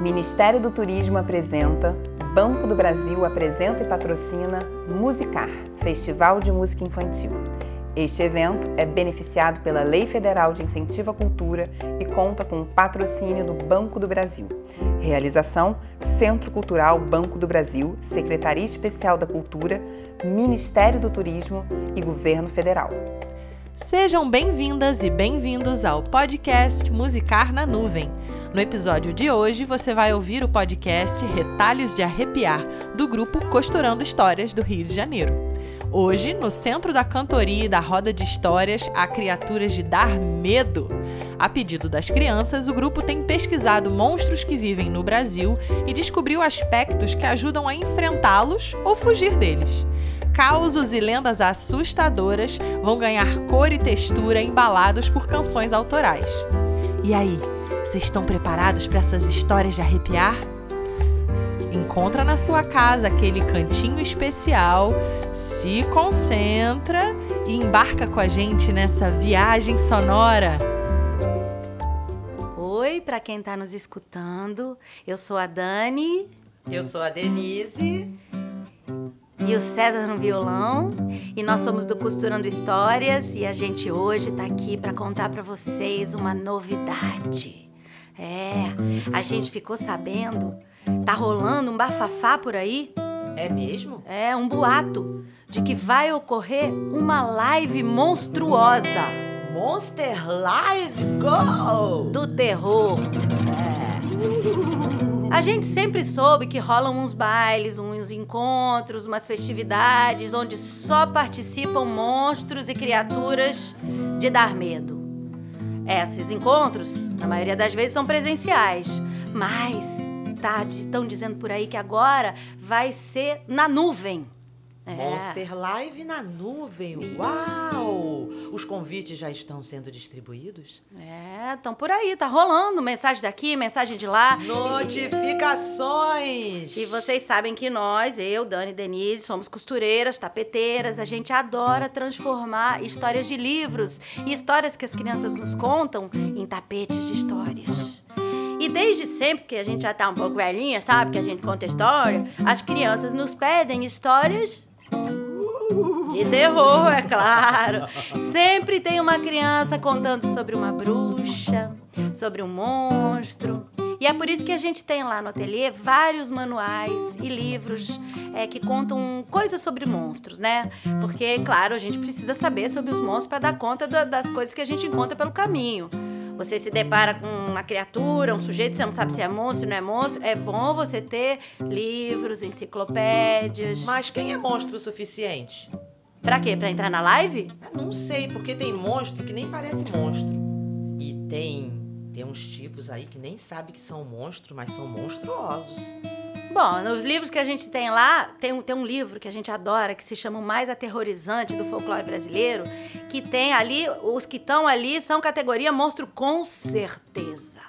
Ministério do Turismo apresenta, Banco do Brasil apresenta e patrocina Musicar, Festival de Música Infantil. Este evento é beneficiado pela Lei Federal de Incentivo à Cultura e conta com o patrocínio do Banco do Brasil. Realização: Centro Cultural Banco do Brasil, Secretaria Especial da Cultura, Ministério do Turismo e Governo Federal. Sejam bem-vindas e bem-vindos ao podcast Musicar na Nuvem. No episódio de hoje, você vai ouvir o podcast Retalhos de Arrepiar, do grupo Costurando Histórias do Rio de Janeiro. Hoje, no centro da cantoria e da roda de histórias, há criaturas de dar medo. A pedido das crianças, o grupo tem pesquisado monstros que vivem no Brasil e descobriu aspectos que ajudam a enfrentá-los ou fugir deles causos e lendas assustadoras vão ganhar cor e textura embalados por canções autorais. E aí, vocês estão preparados para essas histórias de arrepiar? Encontra na sua casa aquele cantinho especial, se concentra e embarca com a gente nessa viagem sonora. Oi, para quem está nos escutando, eu sou a Dani. Eu sou a Denise e o César no violão. E nós somos do Costurando Histórias e a gente hoje tá aqui para contar para vocês uma novidade. É, a gente ficou sabendo, tá rolando um bafafá por aí. É mesmo? É, um boato de que vai ocorrer uma live monstruosa. Monster Live Go! Do terror. É. A gente sempre soube que rolam uns bailes, uns encontros, umas festividades onde só participam monstros e criaturas de dar medo. Esses encontros, na maioria das vezes, são presenciais, mas tá, estão dizendo por aí que agora vai ser na nuvem. É. Monster Live na nuvem. Isso. Uau! Os convites já estão sendo distribuídos? É, estão por aí, tá rolando. Mensagem daqui, mensagem de lá. Notificações! E vocês sabem que nós, eu, Dani e Denise, somos costureiras, tapeteiras. A gente adora transformar histórias de livros e histórias que as crianças nos contam em tapetes de histórias. E desde sempre que a gente já tá um pouco velhinha, sabe? Que a gente conta história, as crianças nos pedem histórias de terror, é claro. Sempre tem uma criança contando sobre uma bruxa, sobre um monstro. E é por isso que a gente tem lá no ateliê vários manuais e livros é, que contam coisas sobre monstros, né? Porque, claro, a gente precisa saber sobre os monstros para dar conta das coisas que a gente encontra pelo caminho. Você se depara com uma criatura, um sujeito, você não sabe se é monstro, não é monstro. É bom você ter livros, enciclopédias. Mas quem é monstro o suficiente? Pra quê? Pra entrar na live? Eu não sei, porque tem monstro que nem parece monstro. E tem, tem uns tipos aí que nem sabe que são monstros, mas são monstruosos. Bom, nos livros que a gente tem lá, tem um, tem um livro que a gente adora, que se chama O Mais Aterrorizante do Folclore Brasileiro, que tem ali, os que estão ali são categoria monstro com certeza.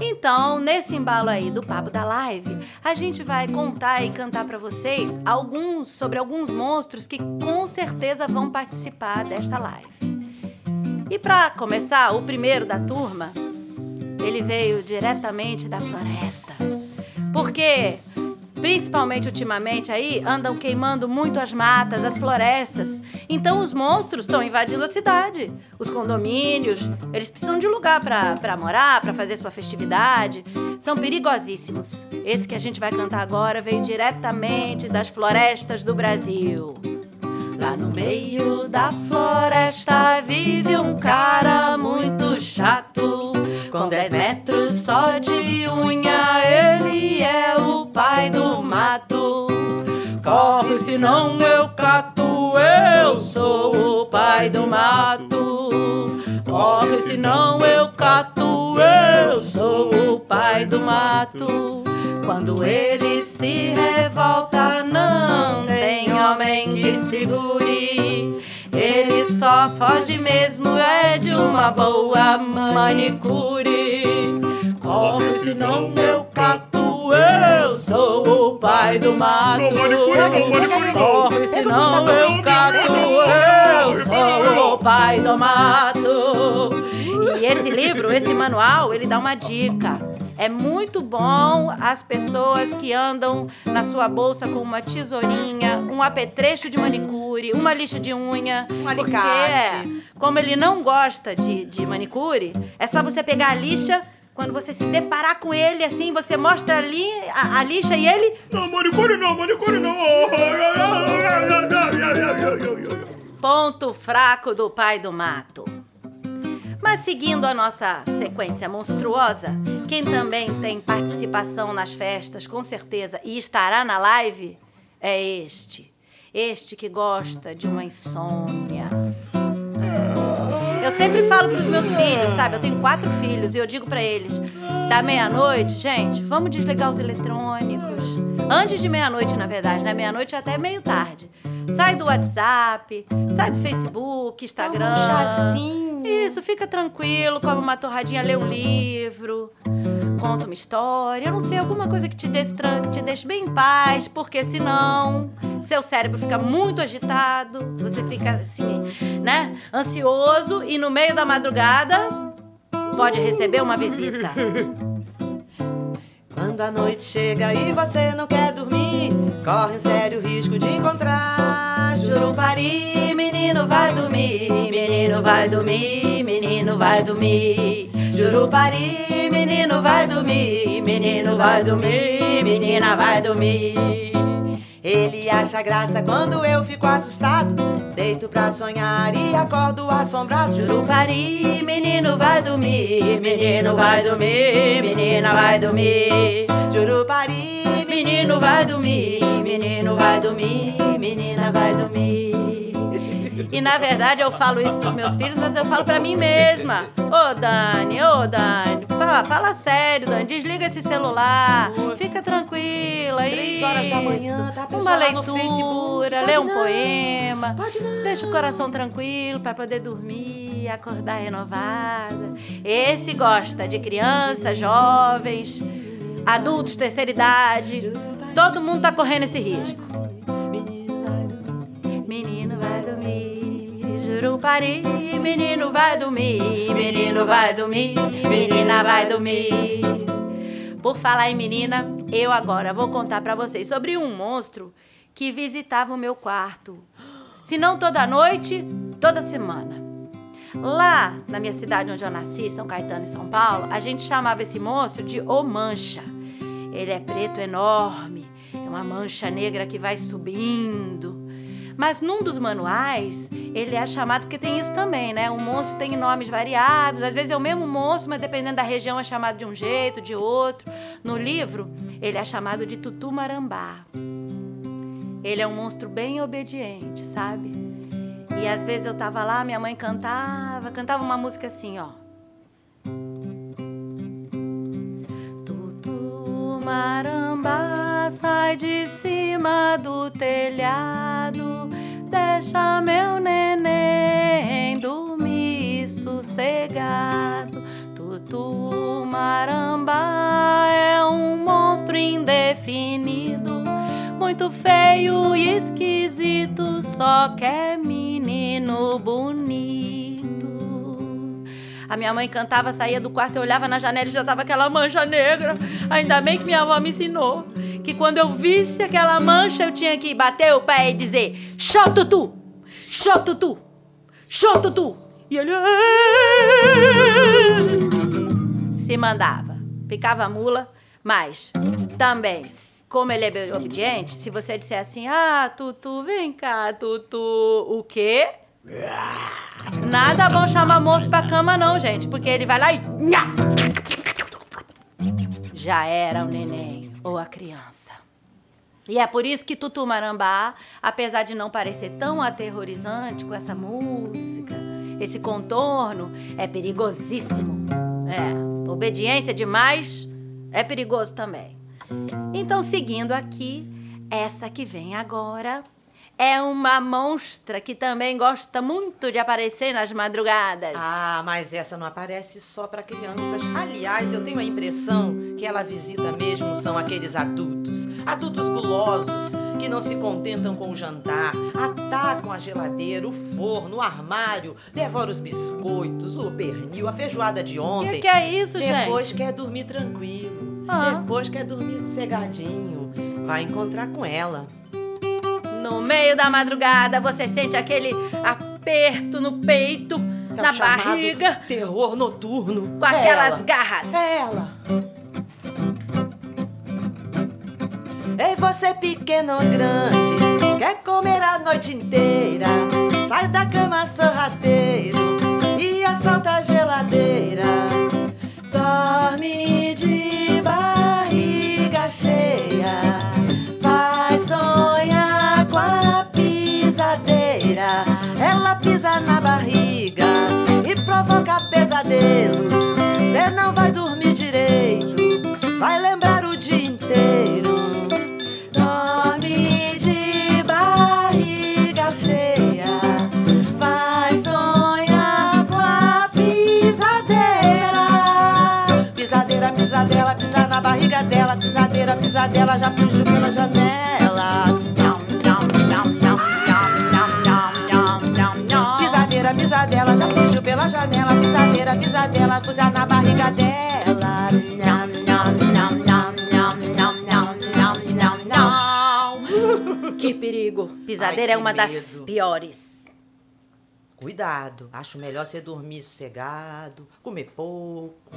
Então, nesse embalo aí do papo da live, a gente vai contar e cantar para vocês alguns sobre alguns monstros que com certeza vão participar desta live. E para começar, o primeiro da turma, ele veio diretamente da floresta. Porque, principalmente ultimamente aí, andam queimando muito as matas, as florestas. Então os monstros estão invadindo a cidade. Os condomínios, eles precisam de lugar para morar, para fazer sua festividade. São perigosíssimos. Esse que a gente vai cantar agora veio diretamente das florestas do Brasil. Lá no meio da floresta vive um cara muito chato. Com 10 metros só de unha, ele é o pai do mato. Corre, senão eu cato, eu sou o pai do mato. Corre, senão eu cato, eu sou o pai do mato. Quando ele se revolta, não tem homem que segure. Ele só foge mesmo, é de uma boa manicure. Corre, senão eu cato, eu sou o pai do mato. Corre, senão eu cato, eu sou o pai do mato. E esse livro, esse manual, ele dá uma dica. É muito bom as pessoas que andam na sua bolsa com uma tesourinha, um apetrecho de manicure, uma lixa de unha. Um porque, alicate. como ele não gosta de, de manicure, é só você pegar a lixa. Quando você se deparar com ele, assim, você mostra ali a, a lixa e ele. Não, manicure não, manicure não. Ponto fraco do pai do mato. Mas seguindo a nossa sequência monstruosa, quem também tem participação nas festas, com certeza, e estará na live, é este. Este que gosta de uma insônia. É. Eu sempre falo pros meus filhos, sabe? Eu tenho quatro filhos e eu digo pra eles: da meia-noite, gente, vamos desligar os eletrônicos. Antes de meia-noite, na verdade, né? Meia-noite até meio tarde. Sai do WhatsApp, sai do Facebook, Instagram. um chazinho. Isso, fica tranquilo, come uma torradinha, lê um livro, conta uma história, eu não sei, alguma coisa que te deixe, te deixe bem em paz, porque senão seu cérebro fica muito agitado, você fica assim, né, ansioso e no meio da madrugada pode receber uma visita. Quando a noite chega e você não quer dormir, corre um sério risco de encontrar Jurupari. Menino vai dormir, menino vai dormir, menino vai dormir. Jurupari, menino vai dormir, menino vai dormir, menina vai dormir. Ele acha graça quando eu fico assustado. Deito pra sonhar e acordo assombrado. Jurupari, menino vai dormir, menino vai dormir, menina vai dormir. Jurupari, menino vai dormir, menino vai dormir, menina vai dormir. E na verdade eu falo isso pros meus filhos, mas eu falo pra mim mesma. Ô Dani, ô Dani, fala, fala sério, Dani, desliga esse celular, fica tranquila. Três horas da manhã, tá a Uma leitura, lê um não, poema, pode não. deixa o coração tranquilo pra poder dormir, acordar renovada. Esse gosta de crianças, jovens, adultos, terceira idade. Todo mundo tá correndo esse risco. Menino vai dormir, Jurupari, menino vai dormir, menino vai dormir, menina vai dormir. Por falar em menina, eu agora vou contar pra vocês sobre um monstro que visitava o meu quarto. Se não toda noite, toda semana. Lá na minha cidade onde eu nasci, São Caetano e São Paulo, a gente chamava esse monstro de O Mancha. Ele é preto enorme, é uma mancha negra que vai subindo. Mas num dos manuais, ele é chamado, porque tem isso também, né? O monstro tem nomes variados, às vezes é o mesmo monstro, mas dependendo da região é chamado de um jeito, de outro. No livro, ele é chamado de Tutu Marambá. Ele é um monstro bem obediente, sabe? E às vezes eu tava lá, minha mãe cantava, cantava uma música assim, ó. Tutu marambá, sai de cima do telhado, deixa meu neném dormir sossegado. Tutu marambá é um monstro indefinido, muito feio e esquisito, só quer menino bonito. A minha mãe cantava, saía do quarto, eu olhava na janela e já tava aquela mancha negra. Ainda bem que minha avó me ensinou que quando eu visse aquela mancha, eu tinha que bater o pé e dizer: Xô, tutu! Xô, tutu! Tutu! E ele. Se mandava. Ficava a mula, mas também, como ele é obediente, se você disser assim: Ah, tutu, vem cá, tutu, o quê? Nada bom chamar moço pra cama, não, gente, porque ele vai lá e. Já era o neném ou a criança. E é por isso que Tutu Marambá, apesar de não parecer tão aterrorizante com essa música, esse contorno, é perigosíssimo. É, obediência demais é perigoso também. Então, seguindo aqui, essa que vem agora é uma monstra que também gosta muito de aparecer nas madrugadas. Ah, mas essa não aparece só para crianças. Aliás, eu tenho a impressão que ela visita mesmo são aqueles adultos. Adultos gulosos que não se contentam com o jantar, atacam a geladeira, o forno, o armário, devoram os biscoitos, o pernil, a feijoada de ontem. Que que é isso, Depois gente? Depois quer dormir tranquilo. Ah. Depois quer dormir sossegadinho. Vai encontrar com ela. No meio da madrugada, você sente aquele aperto no peito, É na barriga, Terror noturno. com aquelas Ela. garras. É ela. Ei, você pequeno ou grande, quer comer a noite inteira? Sai da cama sorrateiro e assalta a geladeira. Dorme de pesadelos. Cê não vai dormir direito, vai lembrar o dia inteiro. Dorme de barriga cheia, vai sonhar com a pisadeira. Pisadeira, pisadela, pisa na barriga dela. Pisadeira, pisadela, já fugiu Ai, é uma que das medo. piores. Cuidado, acho melhor você dormir sossegado, comer pouco.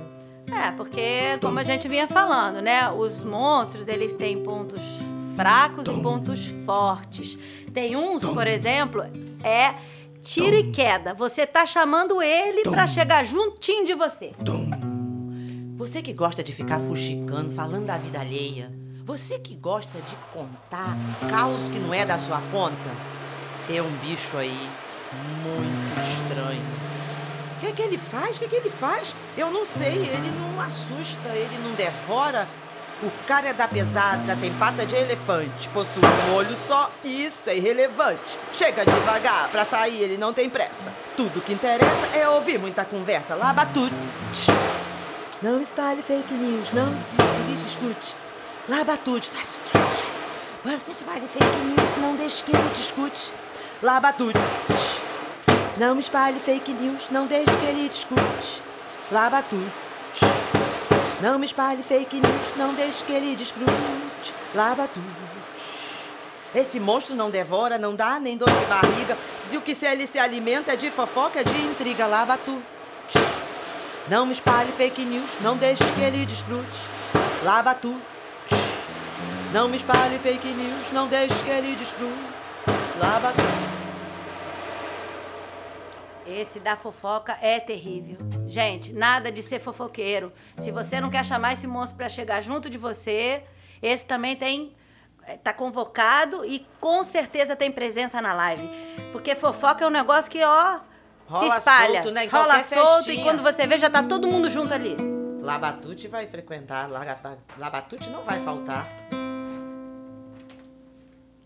É, porque, como a gente vinha falando, né? Os monstros, eles têm pontos fracos e pontos fortes. Tem uns, por exemplo, é tiro e queda. Você tá chamando ele pra chegar juntinho de você. Você que gosta de ficar fuxicando, falando da vida alheia. Você que gosta de contar caos que não é da sua conta. Tem um bicho aí muito estranho. O que, que ele faz? O que, que ele faz? Eu não sei. Ele não assusta, ele não devora. O cara é da pesada, tem pata de elefante, possui um olho só. Isso é irrelevante. Chega devagar, pra sair ele não tem pressa. Tudo que interessa é ouvir muita conversa. Labatute. Não espalhe fake news, não discute. Labatute. Não espalhe fake news, não deixe que ele discute. Labatute. Não espalhe fake news, não deixe que ele discute. Labatute. Não me espalhe fake news, não deixe que ele desfrute. Labatute. Esse monstro não devora, não dá nem dor de barriga. De o que se ele se alimenta é de fofoca, de intriga. Labatute. Não me espalhe fake news, não deixe que ele desfrute. Labatute. Não me espalhe fake news, não deixe que ele desfrute. Labatute. Esse da fofoca é terrível. Gente, nada de ser fofoqueiro. Se você não quer chamar esse monstro pra chegar junto de você, esse também tem eh, tá convocado e com certeza tem presença na live. Porque fofoca é um negócio que, ó, Rola se espalha. solto, né? Em Rola solto e festinha. quando você vê já tá todo mundo junto ali. Labatute vai frequentar, Labatute não vai faltar.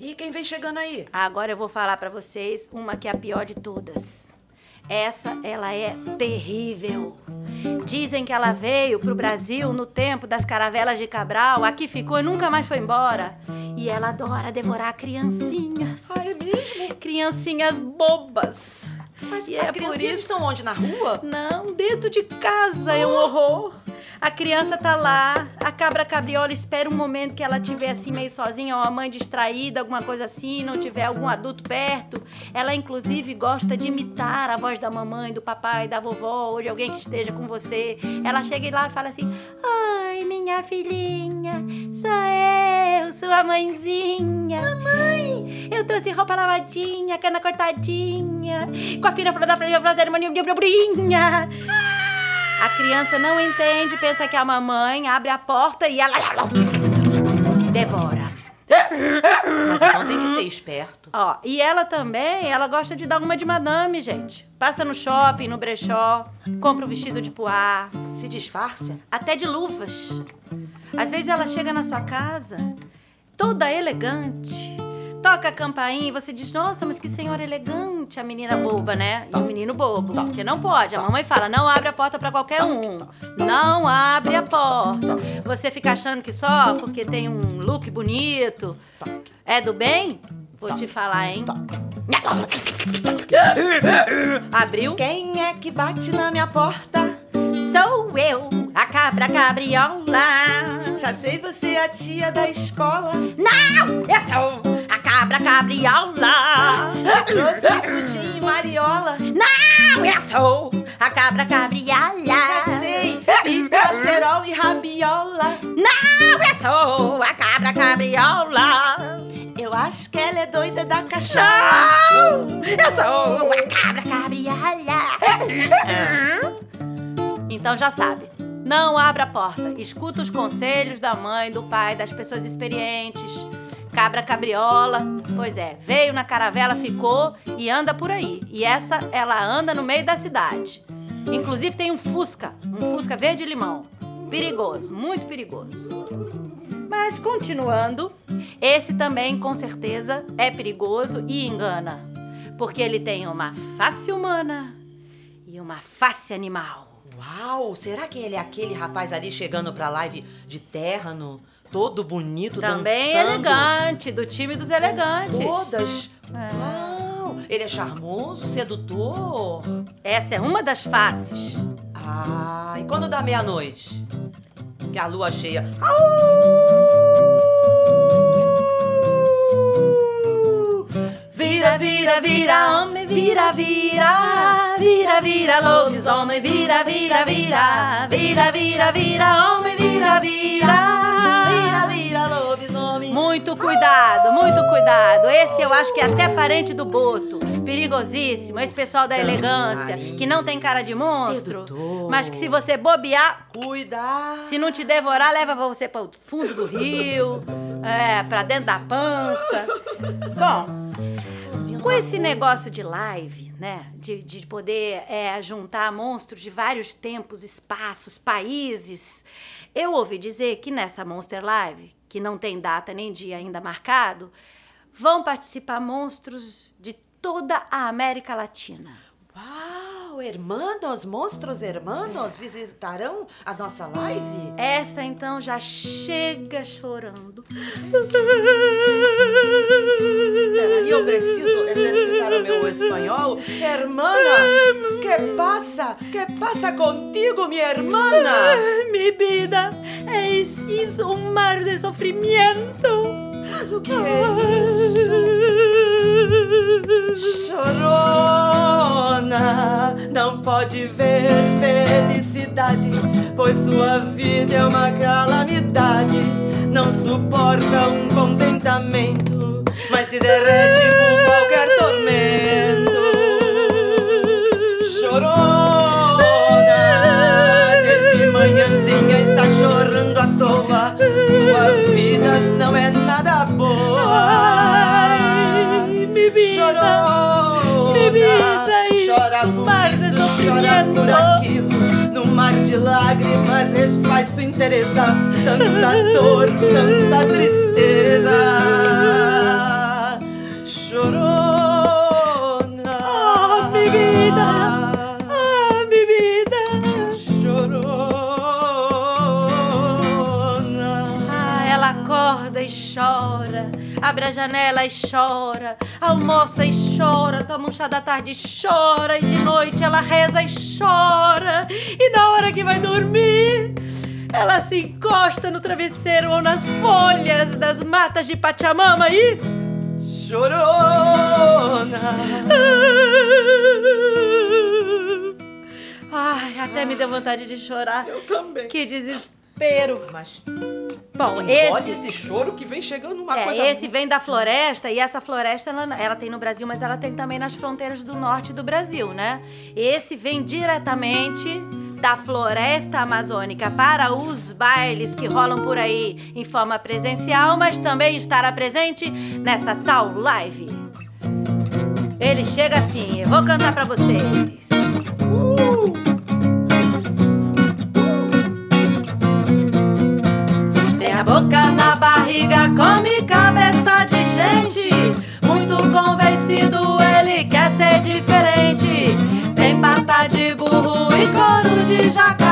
E quem vem chegando aí? Agora eu vou falar pra vocês uma que é a pior de todas. Essa, ela é terrível. Dizem que ela veio pro Brasil no tempo das caravelas de Cabral, aqui ficou e nunca mais foi embora. E ela adora devorar criancinhas. Ah, é mesmo? Criancinhas bobas. Mas E as é por criancinhas isso- estão onde? Na rua? Não, dentro de casa é um horror. A criança tá lá, a cabra cabriola espera um momento que ela estiver assim meio sozinha, ou a mãe distraída, alguma coisa assim, não tiver algum adulto perto. Ela inclusive gosta de imitar a voz da mamãe, do papai, da vovó, ou de alguém que esteja com você. Ela chega lá e fala assim: Oi, minha filhinha, sou eu, sua mãezinha. Mamãe, eu trouxe roupa lavadinha, cana cortadinha, com a fina flor da flor da cerimônia de brinha. A criança não entende, pensa que é a mamãe abre a porta e ela devora. Mas então tem que ser esperto. Ó, e ela também, ela gosta de dar uma de madame, gente. Passa no shopping, no brechó, compra um vestido de poá, Se disfarça. até de luvas. Às vezes ela chega na sua casa toda elegante, toca a campainha e você diz, nossa, mas que senhora elegante, a menina boba, né? E o menino bobo. Porque não pode. A mamãe fala, não abre a porta pra qualquer um. Não abre a porta. Você fica achando que só porque tem um look bonito é do bem? Vou te falar, hein? Abriu? Quem é que bate na minha porta? Sou eu, a cabra cabriola. Já sei você é a tia da escola. Não, eu sou cabra cabriola. Trouxe pudim e mariola. Não, eu sou a cabra cabriola. Já sei, pipa, cerol e rabiola. Não, eu sou a cabra cabriola. Eu acho que ela é doida da cachola. Não, eu sou a cabra cabriola. Então já sabe. Não abra a porta. Escuta os conselhos da mãe, do pai, das pessoas experientes. Cabra cabriola. Pois é, veio na caravela, ficou e anda por aí. E essa, ela anda no meio da cidade. Inclusive tem um Fusca, um Fusca verde limão. Perigoso, muito perigoso. Mas continuando, esse também com certeza é perigoso e engana. Porque ele tem uma face humana e uma face animal. Uau, será que ele é aquele rapaz ali chegando pra live de terno, todo bonito, Também dançando? elegante, do time dos elegantes. Todas. É. Uau, ele é charmoso, sedutor. Essa é uma das faces. Ah, e quando dá meia-noite? Que a lua cheia. Au! Vira, vira, vira, homem, vira, vira. Vira, vira, lobisomem, vira, vira, vira. Vira, vira, vira, homem, vira, vira. Muito cuidado, muito cuidado. Esse eu acho que é até parente do boto. Perigosíssimo. Esse pessoal da elegância, que não tem cara de monstro, mas que se você bobear, Cuidado. se não te devorar, leva você para o fundo do rio, é, para dentro da pança. Bom, com esse negócio de live, né? De, de poder é, juntar monstros de vários tempos, espaços, países, eu ouvi dizer que nessa Monster Live, que não tem data nem dia ainda marcado, vão participar monstros de toda a América Latina. Uau, hermanos, monstros hermanos visitarão a nossa live? Essa então já chega chorando. Peraí, eu preciso exercitar o meu espanhol. Hermana, que passa? Que passa contigo, minha hermana? Mi vida es, es un mar de sofrimiento. Mas o que é isso? Chorona, não pode ver felicidade, pois sua vida é uma calamidade. Não suporta um contentamento, mas se derrete por por aquilo. No mar de lágrimas refaz sua interesa. Tanta dor, tanta tristeza. Chorona. Ah, mi vida. Ah, mi vida. Chorona. Ah, ela acorda e chora, abre a janela e chora, almoça e chora, toma um chá da tarde e chora, e de noite ela reza e chora, e na hora que vai dormir, ela se encosta no travesseiro ou nas folhas das matas de Pachamama e. Chorona. Ai, até me deu vontade de chorar. Eu também. Que desespero. Mas Bom, Olha esse. esse choro que vem chegando uma É, coisa. esse vem da floresta e essa floresta ela, ela tem no Brasil, mas ela tem também nas fronteiras do norte do Brasil, né? Esse vem diretamente da floresta amazônica para os bailes que rolam por aí em forma presencial, mas também estará presente nessa tal live. Ele chega assim, eu vou cantar pra vocês. Tem diferente. Tem pata de burro e couro de jacaré.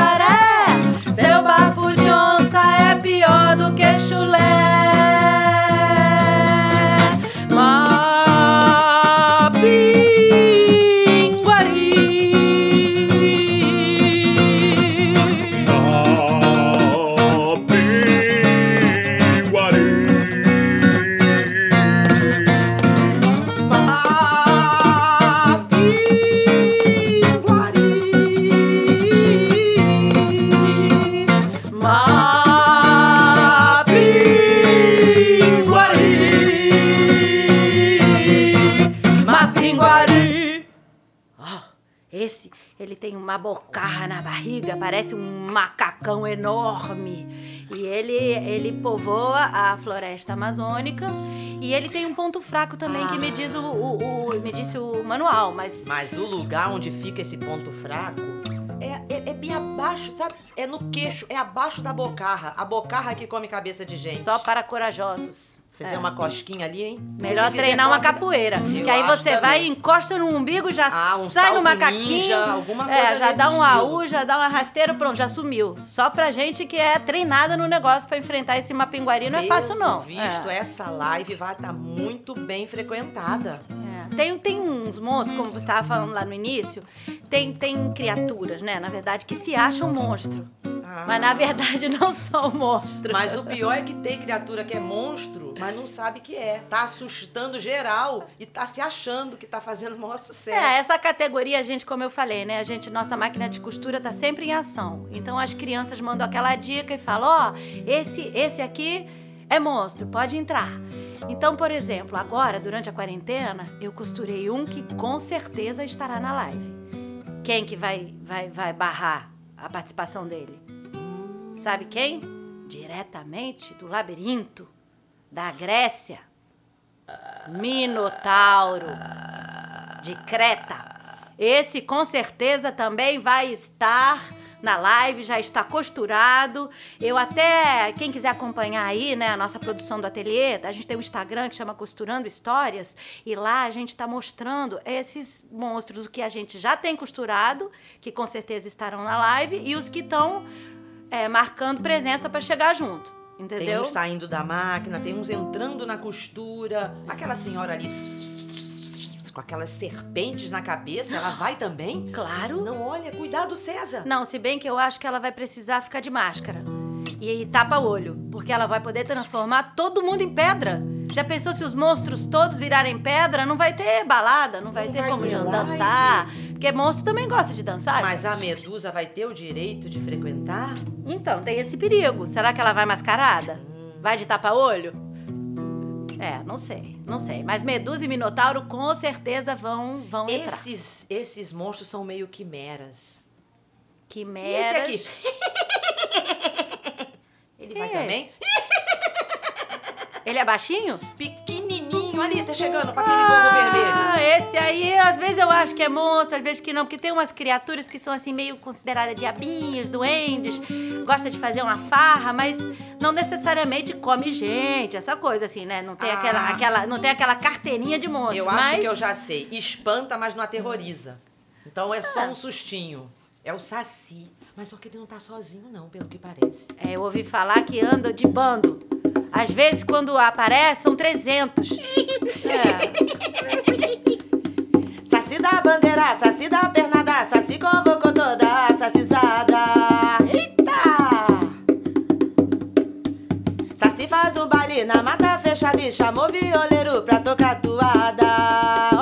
Uma bocarra na barriga, parece um macacão enorme. E ele, ele povoa a floresta amazônica. E ele tem um ponto fraco também, que me diz o, o- o- me disse o manual, mas. Mas o lugar onde fica esse ponto fraco é, é- é bem abaixo, sabe? É no queixo, é abaixo da bocarra. A bocarra que come cabeça de gente. Só para corajosos. Fizer É. uma cosquinha ali, hein? Melhor treinar uma costa- capoeira. Eu que aí você vai, também. encosta no umbigo, já Ah, um sai no macaquinho. ninja, alguma é, coisa já desse dá um. AU, já dá uma rasteira, pronto, já sumiu. Só pra gente que é treinada no negócio pra enfrentar esse mapinguari não é fácil, não. Visto, É. essa live vai estar muito bem frequentada. É. Tem, tem uns monstros, como você estava falando lá no início, tem, tem criaturas, né, na verdade, que se acham monstro. Ah. Mas na verdade não são monstros. Mas o pior é que tem criatura que é monstro, mas não sabe que é. Tá assustando geral e tá se achando que tá fazendo o maior sucesso. É, essa categoria, a gente, como eu falei, né? A gente, nossa máquina de costura tá sempre em ação. Então as crianças mandam aquela dica e falam: ó, esse, esse aqui é monstro, pode entrar. Então, por exemplo, agora, durante a quarentena, eu costurei um que com certeza estará na live. Quem que vai, vai, vai barrar a participação dele? Sabe quem? Diretamente do labirinto da Grécia. Minotauro de Creta. Esse com certeza também vai estar na live, já está costurado. Eu até, quem quiser acompanhar aí, né, a nossa produção do ateliê, a gente tem um Instagram que chama Costurando Histórias, e lá a gente está mostrando esses monstros, o que a gente já tem costurado, que com certeza estarão na live, e os que estão é, marcando presença para chegar junto. Tem Entendeu? uns saindo da máquina, tem uns entrando na costura. Aquela senhora ali com aquelas serpentes na cabeça, ela vai também? Claro. Não, olha, cuidado, César. Não, se bem que eu acho que ela vai precisar ficar de máscara. E aí tapa o olho, porque ela vai poder transformar todo mundo em pedra. Já pensou se os monstros todos virarem pedra? Não vai ter balada, não vai Não ter vai como ter live. dançar. Porque monstro também gosta de dançar. Mas a gente. medusa vai ter o direito de frequentar? Então, tem esse perigo. Será que ela vai mascarada? Vai de tapa-olho? É, não sei, não sei. Mas Medusa e Minotauro com certeza vão, vão entrar. Esses, esses monstros são meio quimeras. E Quimeras. esse aqui? Ele vai também? Ele é baixinho? Pequenininho ali, tá chegando com aquele gorro vermelho. Ah, esse aí, às vezes eu acho que é monstro, às vezes que não, porque tem umas criaturas que são assim meio consideradas diabinhos, duendes, gosta de fazer uma farra, mas não necessariamente come gente, essa coisa assim, né? Não tem Ah. aquela, aquela, não tem aquela carteirinha de monstro, Eu mas acho que eu já sei. Espanta, mas não aterroriza. Então é Ah. só um sustinho. É o Saci. Mas só que ele não tá sozinho, não, pelo que parece. É, eu ouvi falar que anda de bando. Às vezes, quando aparece, são 300. É. Saci da bandeira, saci da pernada, saci convocou toda a sacizada. Eita! Saci faz um baile na mata fechada e chamou violeiro pra tocar toada.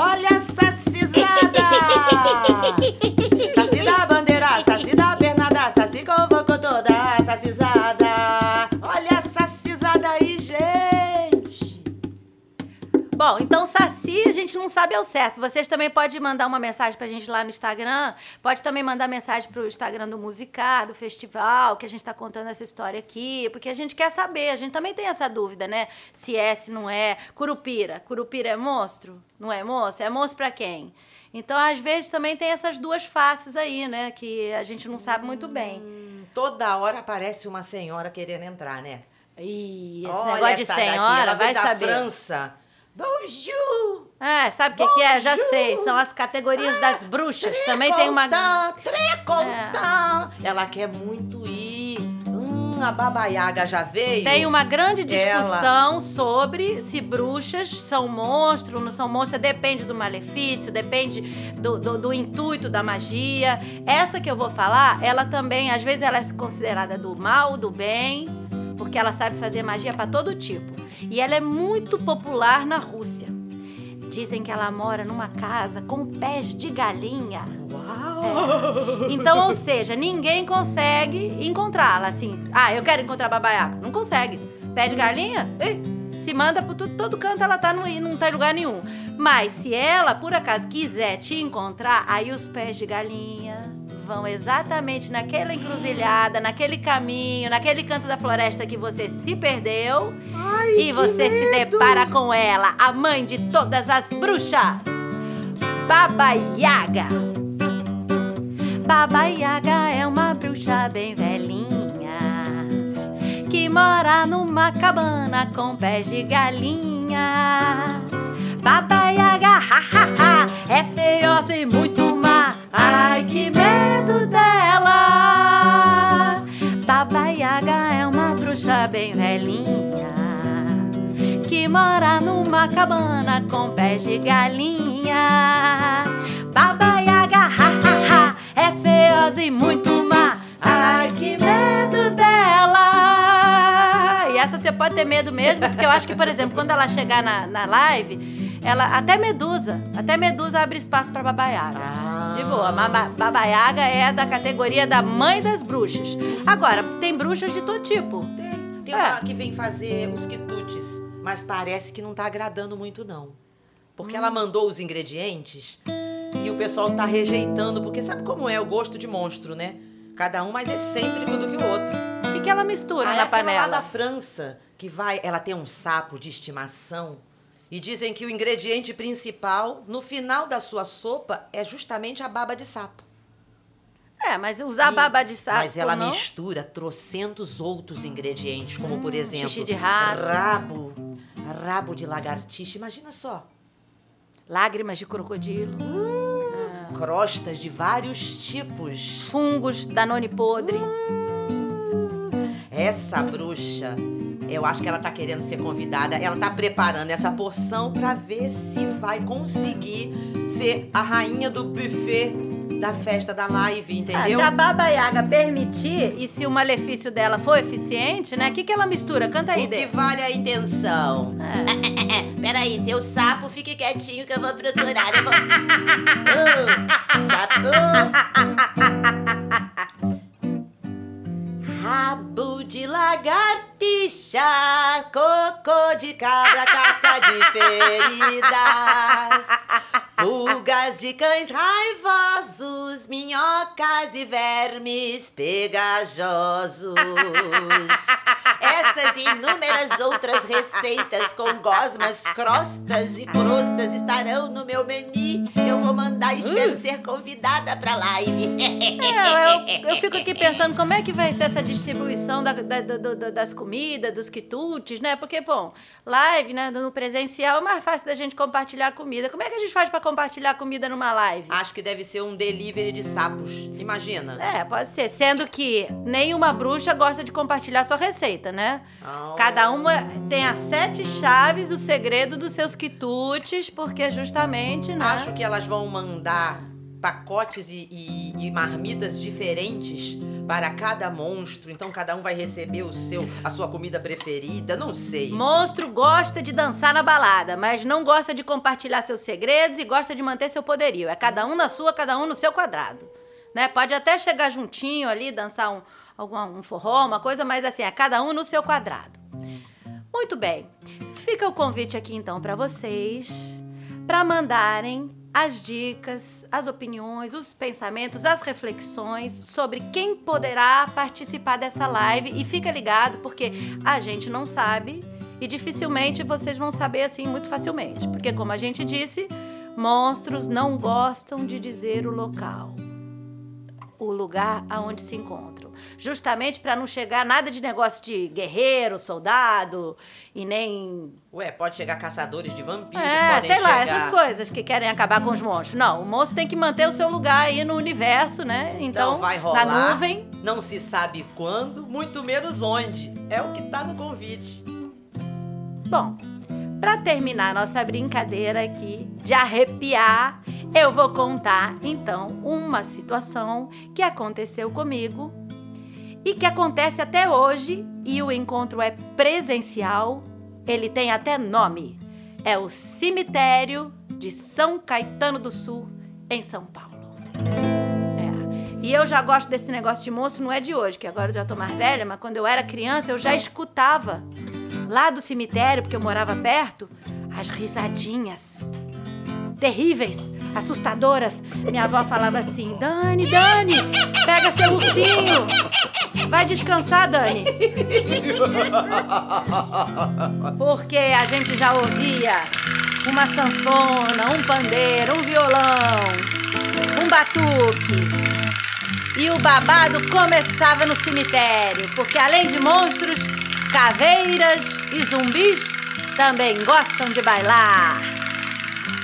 Bom, então Saci a gente não sabe ao certo. Vocês também podem mandar uma mensagem pra gente lá no Instagram. Pode também mandar mensagem pro Instagram do Musicar, do festival, que a gente tá contando essa história aqui. Porque a gente quer saber, a gente também tem essa dúvida, né? Se é, se não é. Curupira. Curupira é monstro? Não é monstro? É monstro pra quem? Então, às vezes, também tem essas duas faces aí, né? Que a gente não sabe muito bem. Hum, Toda hora aparece uma senhora querendo entrar, né? Ih, esse Olha negócio de essa daqui, senhora, ela vai da saber. França. Bonjour! É, sabe o que, que é? Já sei. São as categorias das bruxas. Também tem uma. Trecontan, trecontan. Ela quer muito ir. Hum, a Baba Yaga já veio? Tem uma grande Ela. discussão sobre se bruxas são monstros, não são monstros. Depende do malefício, depende do, do, do intuito da magia. Essa que eu vou falar, ela também, às vezes, ela é considerada do mal, do bem, porque ela sabe fazer magia para todo tipo. E ela é muito popular na Rússia. Dizem que ela mora numa casa com pés de galinha. Uau! Então, ou seja, ninguém consegue encontrá-la assim. Ah, eu quero encontrar a babaiaca. Não consegue. Pé de galinha? Ih, se manda por tudo, todo canto, ela tá no, não tá em lugar nenhum. Mas se ela, por acaso, quiser te encontrar, aí os pés de galinha vão exatamente naquela encruzilhada, naquele caminho, naquele canto da floresta que você se perdeu Ai, e você se depara com ela, a mãe de todas as bruxas, Baba Yaga. Baba Yaga é uma bruxa bem velhinha que mora numa cabana com pés de galinha. Baba Yaga, ha, ha, ha, é feiosa e muito. Ai, que medo dela. Baba Yaga é uma bruxa bem velhinha que mora numa cabana com pés de galinha. Baba Yaga, ha, ha, ha, é feiosa e muito má. Ai, que medo dela! E essa você pode ter medo mesmo, porque eu acho que, por exemplo, quando ela chegar na, na live, ela até Medusa, até Medusa abre espaço pra Baba Yaga. Ah. De boa, Baba, Baba Yaga é da categoria da mãe das bruxas. Agora, tem bruxas de todo tipo. Tem, tem É. uma que vem fazer os quitutes, mas parece que não tá agradando muito, não. Porque ela mandou os ingredientes e o pessoal tá rejeitando, porque sabe como é o gosto de monstro, né? Cada um mais excêntrico do que o outro. O que, que ela mistura Ah, é na aquela panela? lá da França, que vai, ela tem um sapo de estimação e dizem que o ingrediente principal no final da sua sopa é justamente a baba de sapo. É, mas usar E- baba de sapo Mas ela não? mistura trocentos outros ingredientes, como por exemplo, xixi de rato. rabo, rabo de lagartixa, imagina só, Lágrimas de crocodilo. crostas de vários tipos. Fungos, danone podre. Essa bruxa, eu acho que ela tá querendo ser convidada, ela tá preparando essa porção pra ver se vai conseguir ser a rainha do buffet da festa da live, Ah, entendeu? se a Baba Yaga permitir e se o malefício dela for eficiente, né? O que, que ela mistura? Canta aí, o que vale a intenção? É. Peraí, seu sapo, fique quietinho que eu vou procurar. Eu vou... Oh, sapo. Lagartixa, cocô de cabra, casca de feridas, pulgas de cães raivosos, minhocas e vermes pegajosos. Essas e inúmeras outras receitas com gosmas, crostas e crostas estarão no meu menu. Eu vou mandar, espero ser convidada pra live. É, eu, eu fico aqui pensando como é que vai ser essa distribuição da- da- das comidas, dos quitutes, né? Porque, bom, live, né, no presencial é mais fácil da gente compartilhar comida. Como é que a gente faz pra compartilhar comida numa live? Acho que deve ser um delivery de sapos. Imagina. É, pode ser. Sendo que nenhuma bruxa gosta de compartilhar sua receita, né? Oh. Cada uma tem as sete chaves, o segredo dos seus quitutes, porque justamente, né? Acho que elas vão mandar pacotes e, e- e marmitas diferentes para cada monstro. Então cada um vai receber o seu, a sua comida preferida. Não sei. Monstro gosta de dançar na balada, mas não gosta de compartilhar seus segredos e gosta de manter seu poderio. É cada um na sua, cada um no seu quadrado. Né? Pode até chegar juntinho ali, dançar um, algum, um forró, uma coisa, mas assim, é cada um no seu quadrado. Muito bem. Fica o convite aqui então para vocês para mandarem as dicas, as opiniões, os pensamentos, as reflexões sobre quem poderá participar dessa live. E fica ligado porque a gente não sabe e dificilmente vocês vão saber assim muito facilmente, porque como a gente disse, monstros não gostam de dizer o local o lugar aonde se encontram. Justamente para não chegar nada de negócio de guerreiro, soldado e nem. Ué, pode chegar caçadores de vampiros, É, podem sei lá, chegar... essas coisas que querem acabar com os monstros. Não, o monstro tem que manter o seu lugar aí no universo, né? Então, Então vai rolar. na nuvem. Não se sabe quando, muito menos onde. É o que tá no convite. Bom, para terminar nossa brincadeira aqui de arrepiar, eu vou contar então uma situação que aconteceu comigo e que acontece até hoje e o encontro é presencial. Ele tem até nome. É o cemitério de São Caetano do Sul, em São Paulo. E eu já gosto desse negócio de monstro, não é de hoje, que agora eu já tô mais velha, mas quando eu era criança eu já escutava lá do cemitério, porque eu morava perto, as risadinhas terríveis. assustadoras, minha avó falava assim: Dani, Dani, pega seu ursinho. Vai descansar, Dani. Porque a gente já ouvia uma sanfona, um pandeiro, um violão, um batuque. E o babado começava no cemitério, porque além de monstros, caveiras e zumbis também gostam de bailar.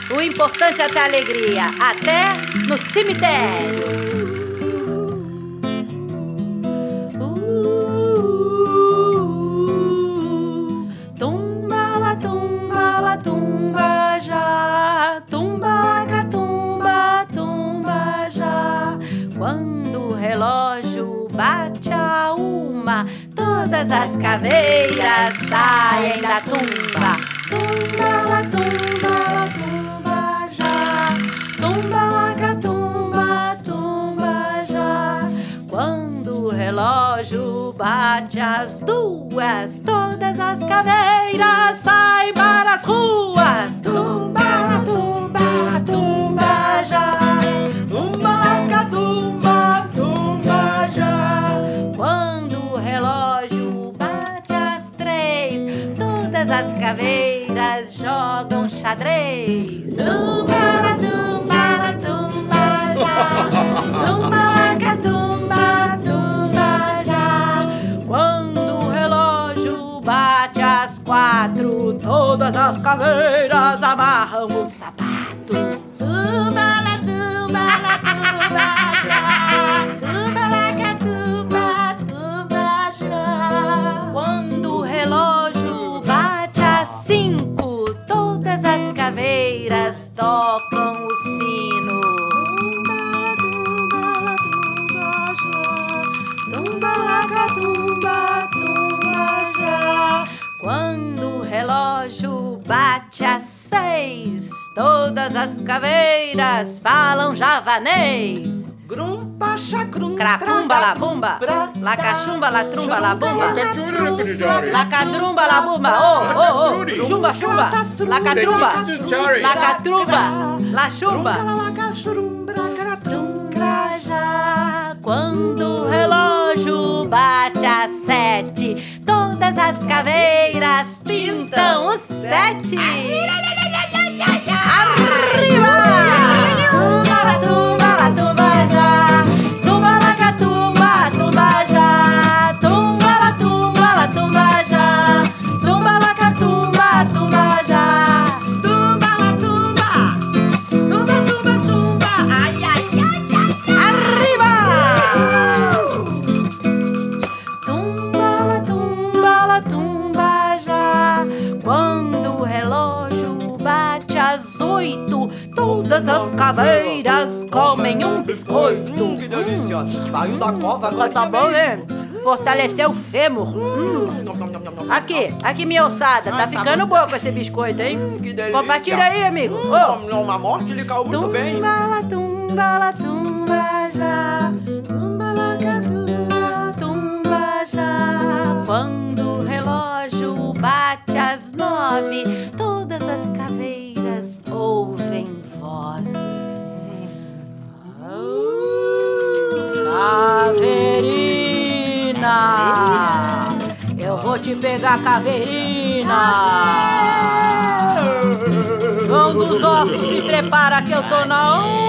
O importante é ter alegria, até no cemitério. Todas as caveiras saem da tumba. Tumba la tumba la tumba já, tumba la ca tumba já. Quando o relógio bate as duas, todas as caveiras saem para as ruas. Tumba la tumba la tumba já, tumba la ca tumba tumba todas as caveiras jogam xadrez. Tumba la tumba já, tumba la ca tumba tumba já. Quando o relógio bate as quatro, todas as caveiras amarram o sapato. As caveiras falam javanês. Grumpa, chacrum, Crapumba la bumba, la cachumba la trumba la bumba. La cadrumba la bumba, oh, oh, oh, chumba chumba, la cadrumba, la catrumba, la chumba. Quando o relógio bate às sete, todas as caveiras Saiu da cova, Tá agora que bom, né? Fortalecer o fêmur. Hum. Nom. Aqui, aqui minha ossada. Tá Ah, tá ficando boa com esse biscoito, hein? Hum, que delícia. Compartilha aí, amigo. Ô, Nom, nom, a morte lhe caiu muito bem. Tumba tumba tumba já. Eu vou te pegar, Caverina! João dos Ossos, se prepara que eu tô na hora!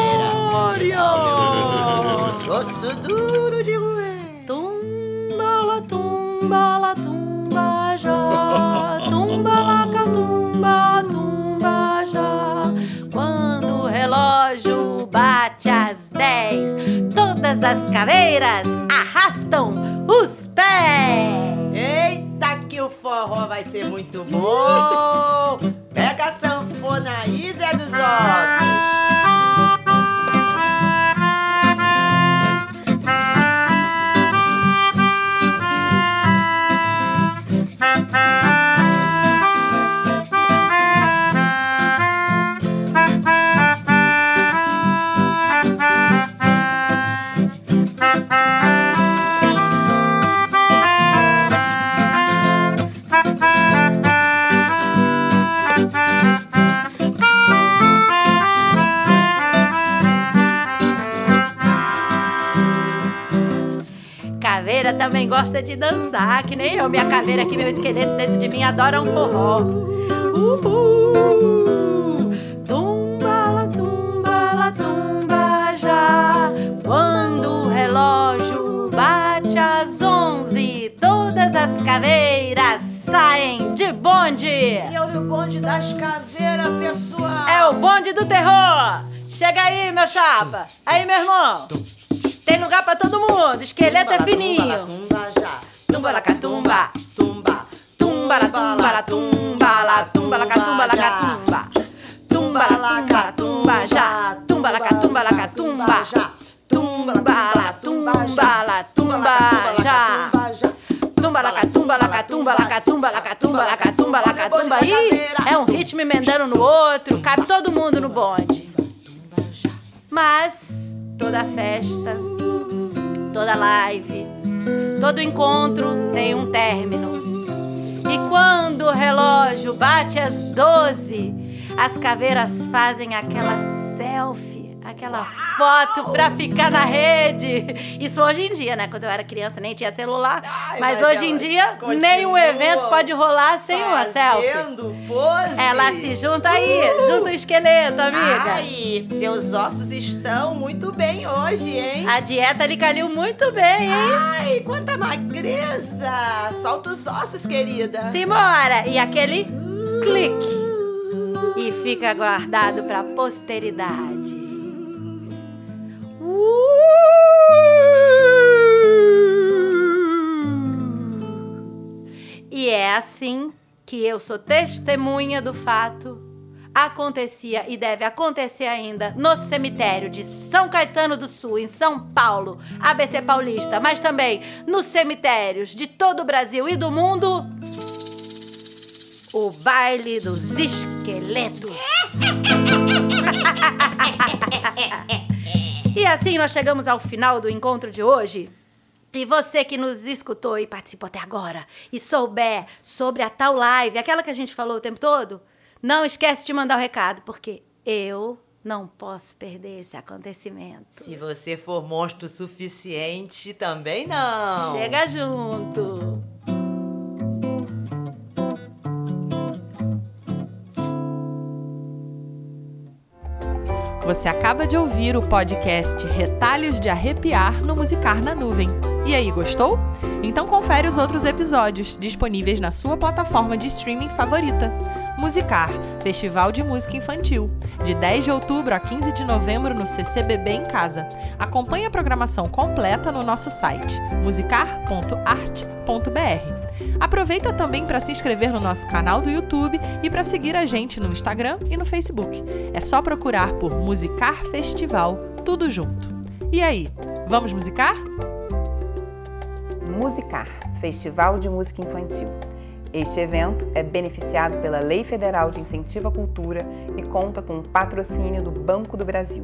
Osso duro de roer. Tumba la tumba la tumba já, tumba la ca tumba tumba já. Quando o relógio bate às dez, todas as caveiras arrastam os pés. Eita, que o forró vai ser muito bom! Pega a sanfona aí, Zé dos Ossos! Também gosta de dançar, que nem eu. Minha caveira aqui, meu esqueleto dentro de mim adora um forró. Uhul. Tumba, tumba, tumba já. Quando o relógio bate às onze, todas as caveiras saem de bonde. E olha o bonde das caveiras, pessoal. É o bonde do terror. Chega aí, meu chapa. Aí, meu irmão. Tem lugar pra todo mundo. Esqueleto é fininho. Tumba já. Tumba la catumba. Tumba. Tumba la tumba la tumba la tumba la catumba la catumba. Tumba la tumba la tumba já. Tumba la catumba la catumba. Tumba la tumba la tumba já. Tumba la catumba la catumba la catumba la catumba la catumba la catumba. Ih, é um ritmo emendando no outro. Cabe todo mundo no bonde. Mas toda festa, toda live, todo encontro tem um término. E quando o relógio bate às 12, as caveiras fazem aquela selfie, aquela foto pra ficar na rede. Isso hoje em dia, né? Quando eu era criança nem tinha celular. Ai, mas, mas hoje em dia, nenhum evento pode rolar sem uma selfie. Pose. Ela se junta aí, junta o esqueleto, amiga. Ai, seus ossos estão muito bem hoje, hein? A dieta lhe caiu muito bem, hein? Ai, quanta magreza! Solta os ossos, querida. Simbora! E aquele clique. E fica guardado pra posteridade. E é assim que eu sou testemunha do fato. Acontecia e deve acontecer ainda no cemitério de São Caetano do Sul, em São Paulo, ABC Paulista, mas também nos cemitérios de todo o Brasil e do mundo. O baile dos esqueletos. e assim nós chegamos ao final do encontro de hoje. E você que nos escutou e participou até agora e souber sobre a tal live, aquela que a gente falou o tempo todo, não esquece de mandar o recado, porque eu não posso perder esse acontecimento. Se você for monstro suficiente, também não. Chega junto. Você acaba de ouvir o podcast Retalhos de Arrepiar no Musicar na Nuvem. E aí, gostou? Então confere os outros episódios disponíveis na sua plataforma de streaming favorita. Musicar, Festival de Música Infantil, de 10 de outubro a 15 de novembro no CCBB em casa. Acompanhe a programação completa no nosso site musicar.arte.br. Aproveita também para se inscrever no nosso canal do YouTube e para seguir a gente no Instagram e no Facebook. É só procurar por Musicar Festival, tudo junto. E aí, vamos musicar? Musicar, Festival de Música Infantil. Este evento é beneficiado pela Lei Federal de Incentivo à Cultura e conta com o patrocínio do Banco do Brasil.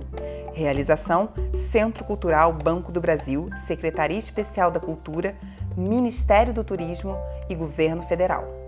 Realização: Centro Cultural Banco do Brasil, Secretaria Especial da Cultura, Ministério do Turismo e Governo Federal.